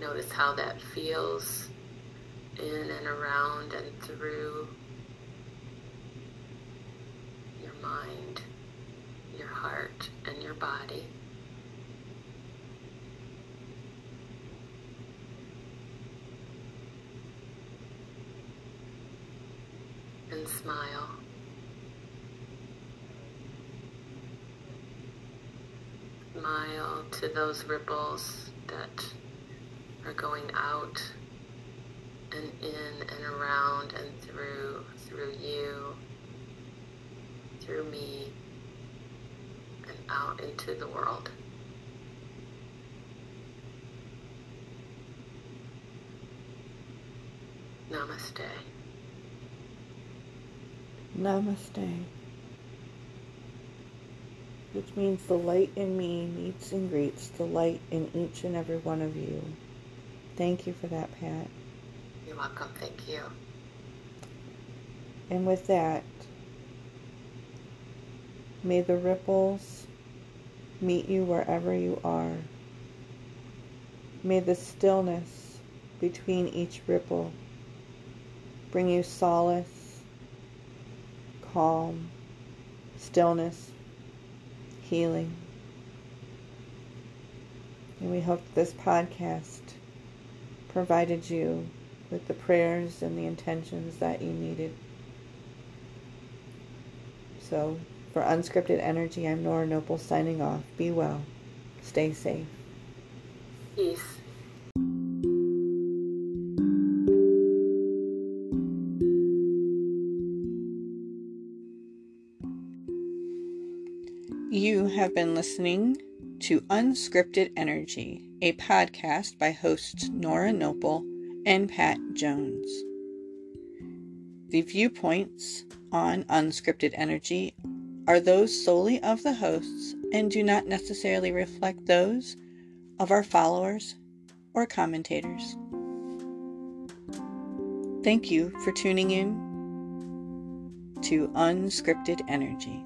Notice how that feels in and around and through mind, your heart, and your body. And smile. Smile to those ripples that are going out and in and around and through through you, through me, and out into the world. Namaste. Namaste. Which means the light in me meets and greets the light in each and every one of you. Thank you for that, Pat. You're welcome. Thank you. And with that, may the ripples meet you wherever you are. May the stillness between each ripple bring you solace, calm, stillness, healing. And we hope this podcast provided you with the prayers and the intentions that you needed. So, for Unscripted Energy, I'm Nora Noble signing off. Be well. Stay safe. Peace. You have been listening to Unscripted Energy, a podcast by hosts Nora Noble and Pat Jones. The viewpoints on Unscripted Energy are those solely of the hosts and do not necessarily reflect those of our followers or commentators. Thank you for tuning in to Unscripted Energy.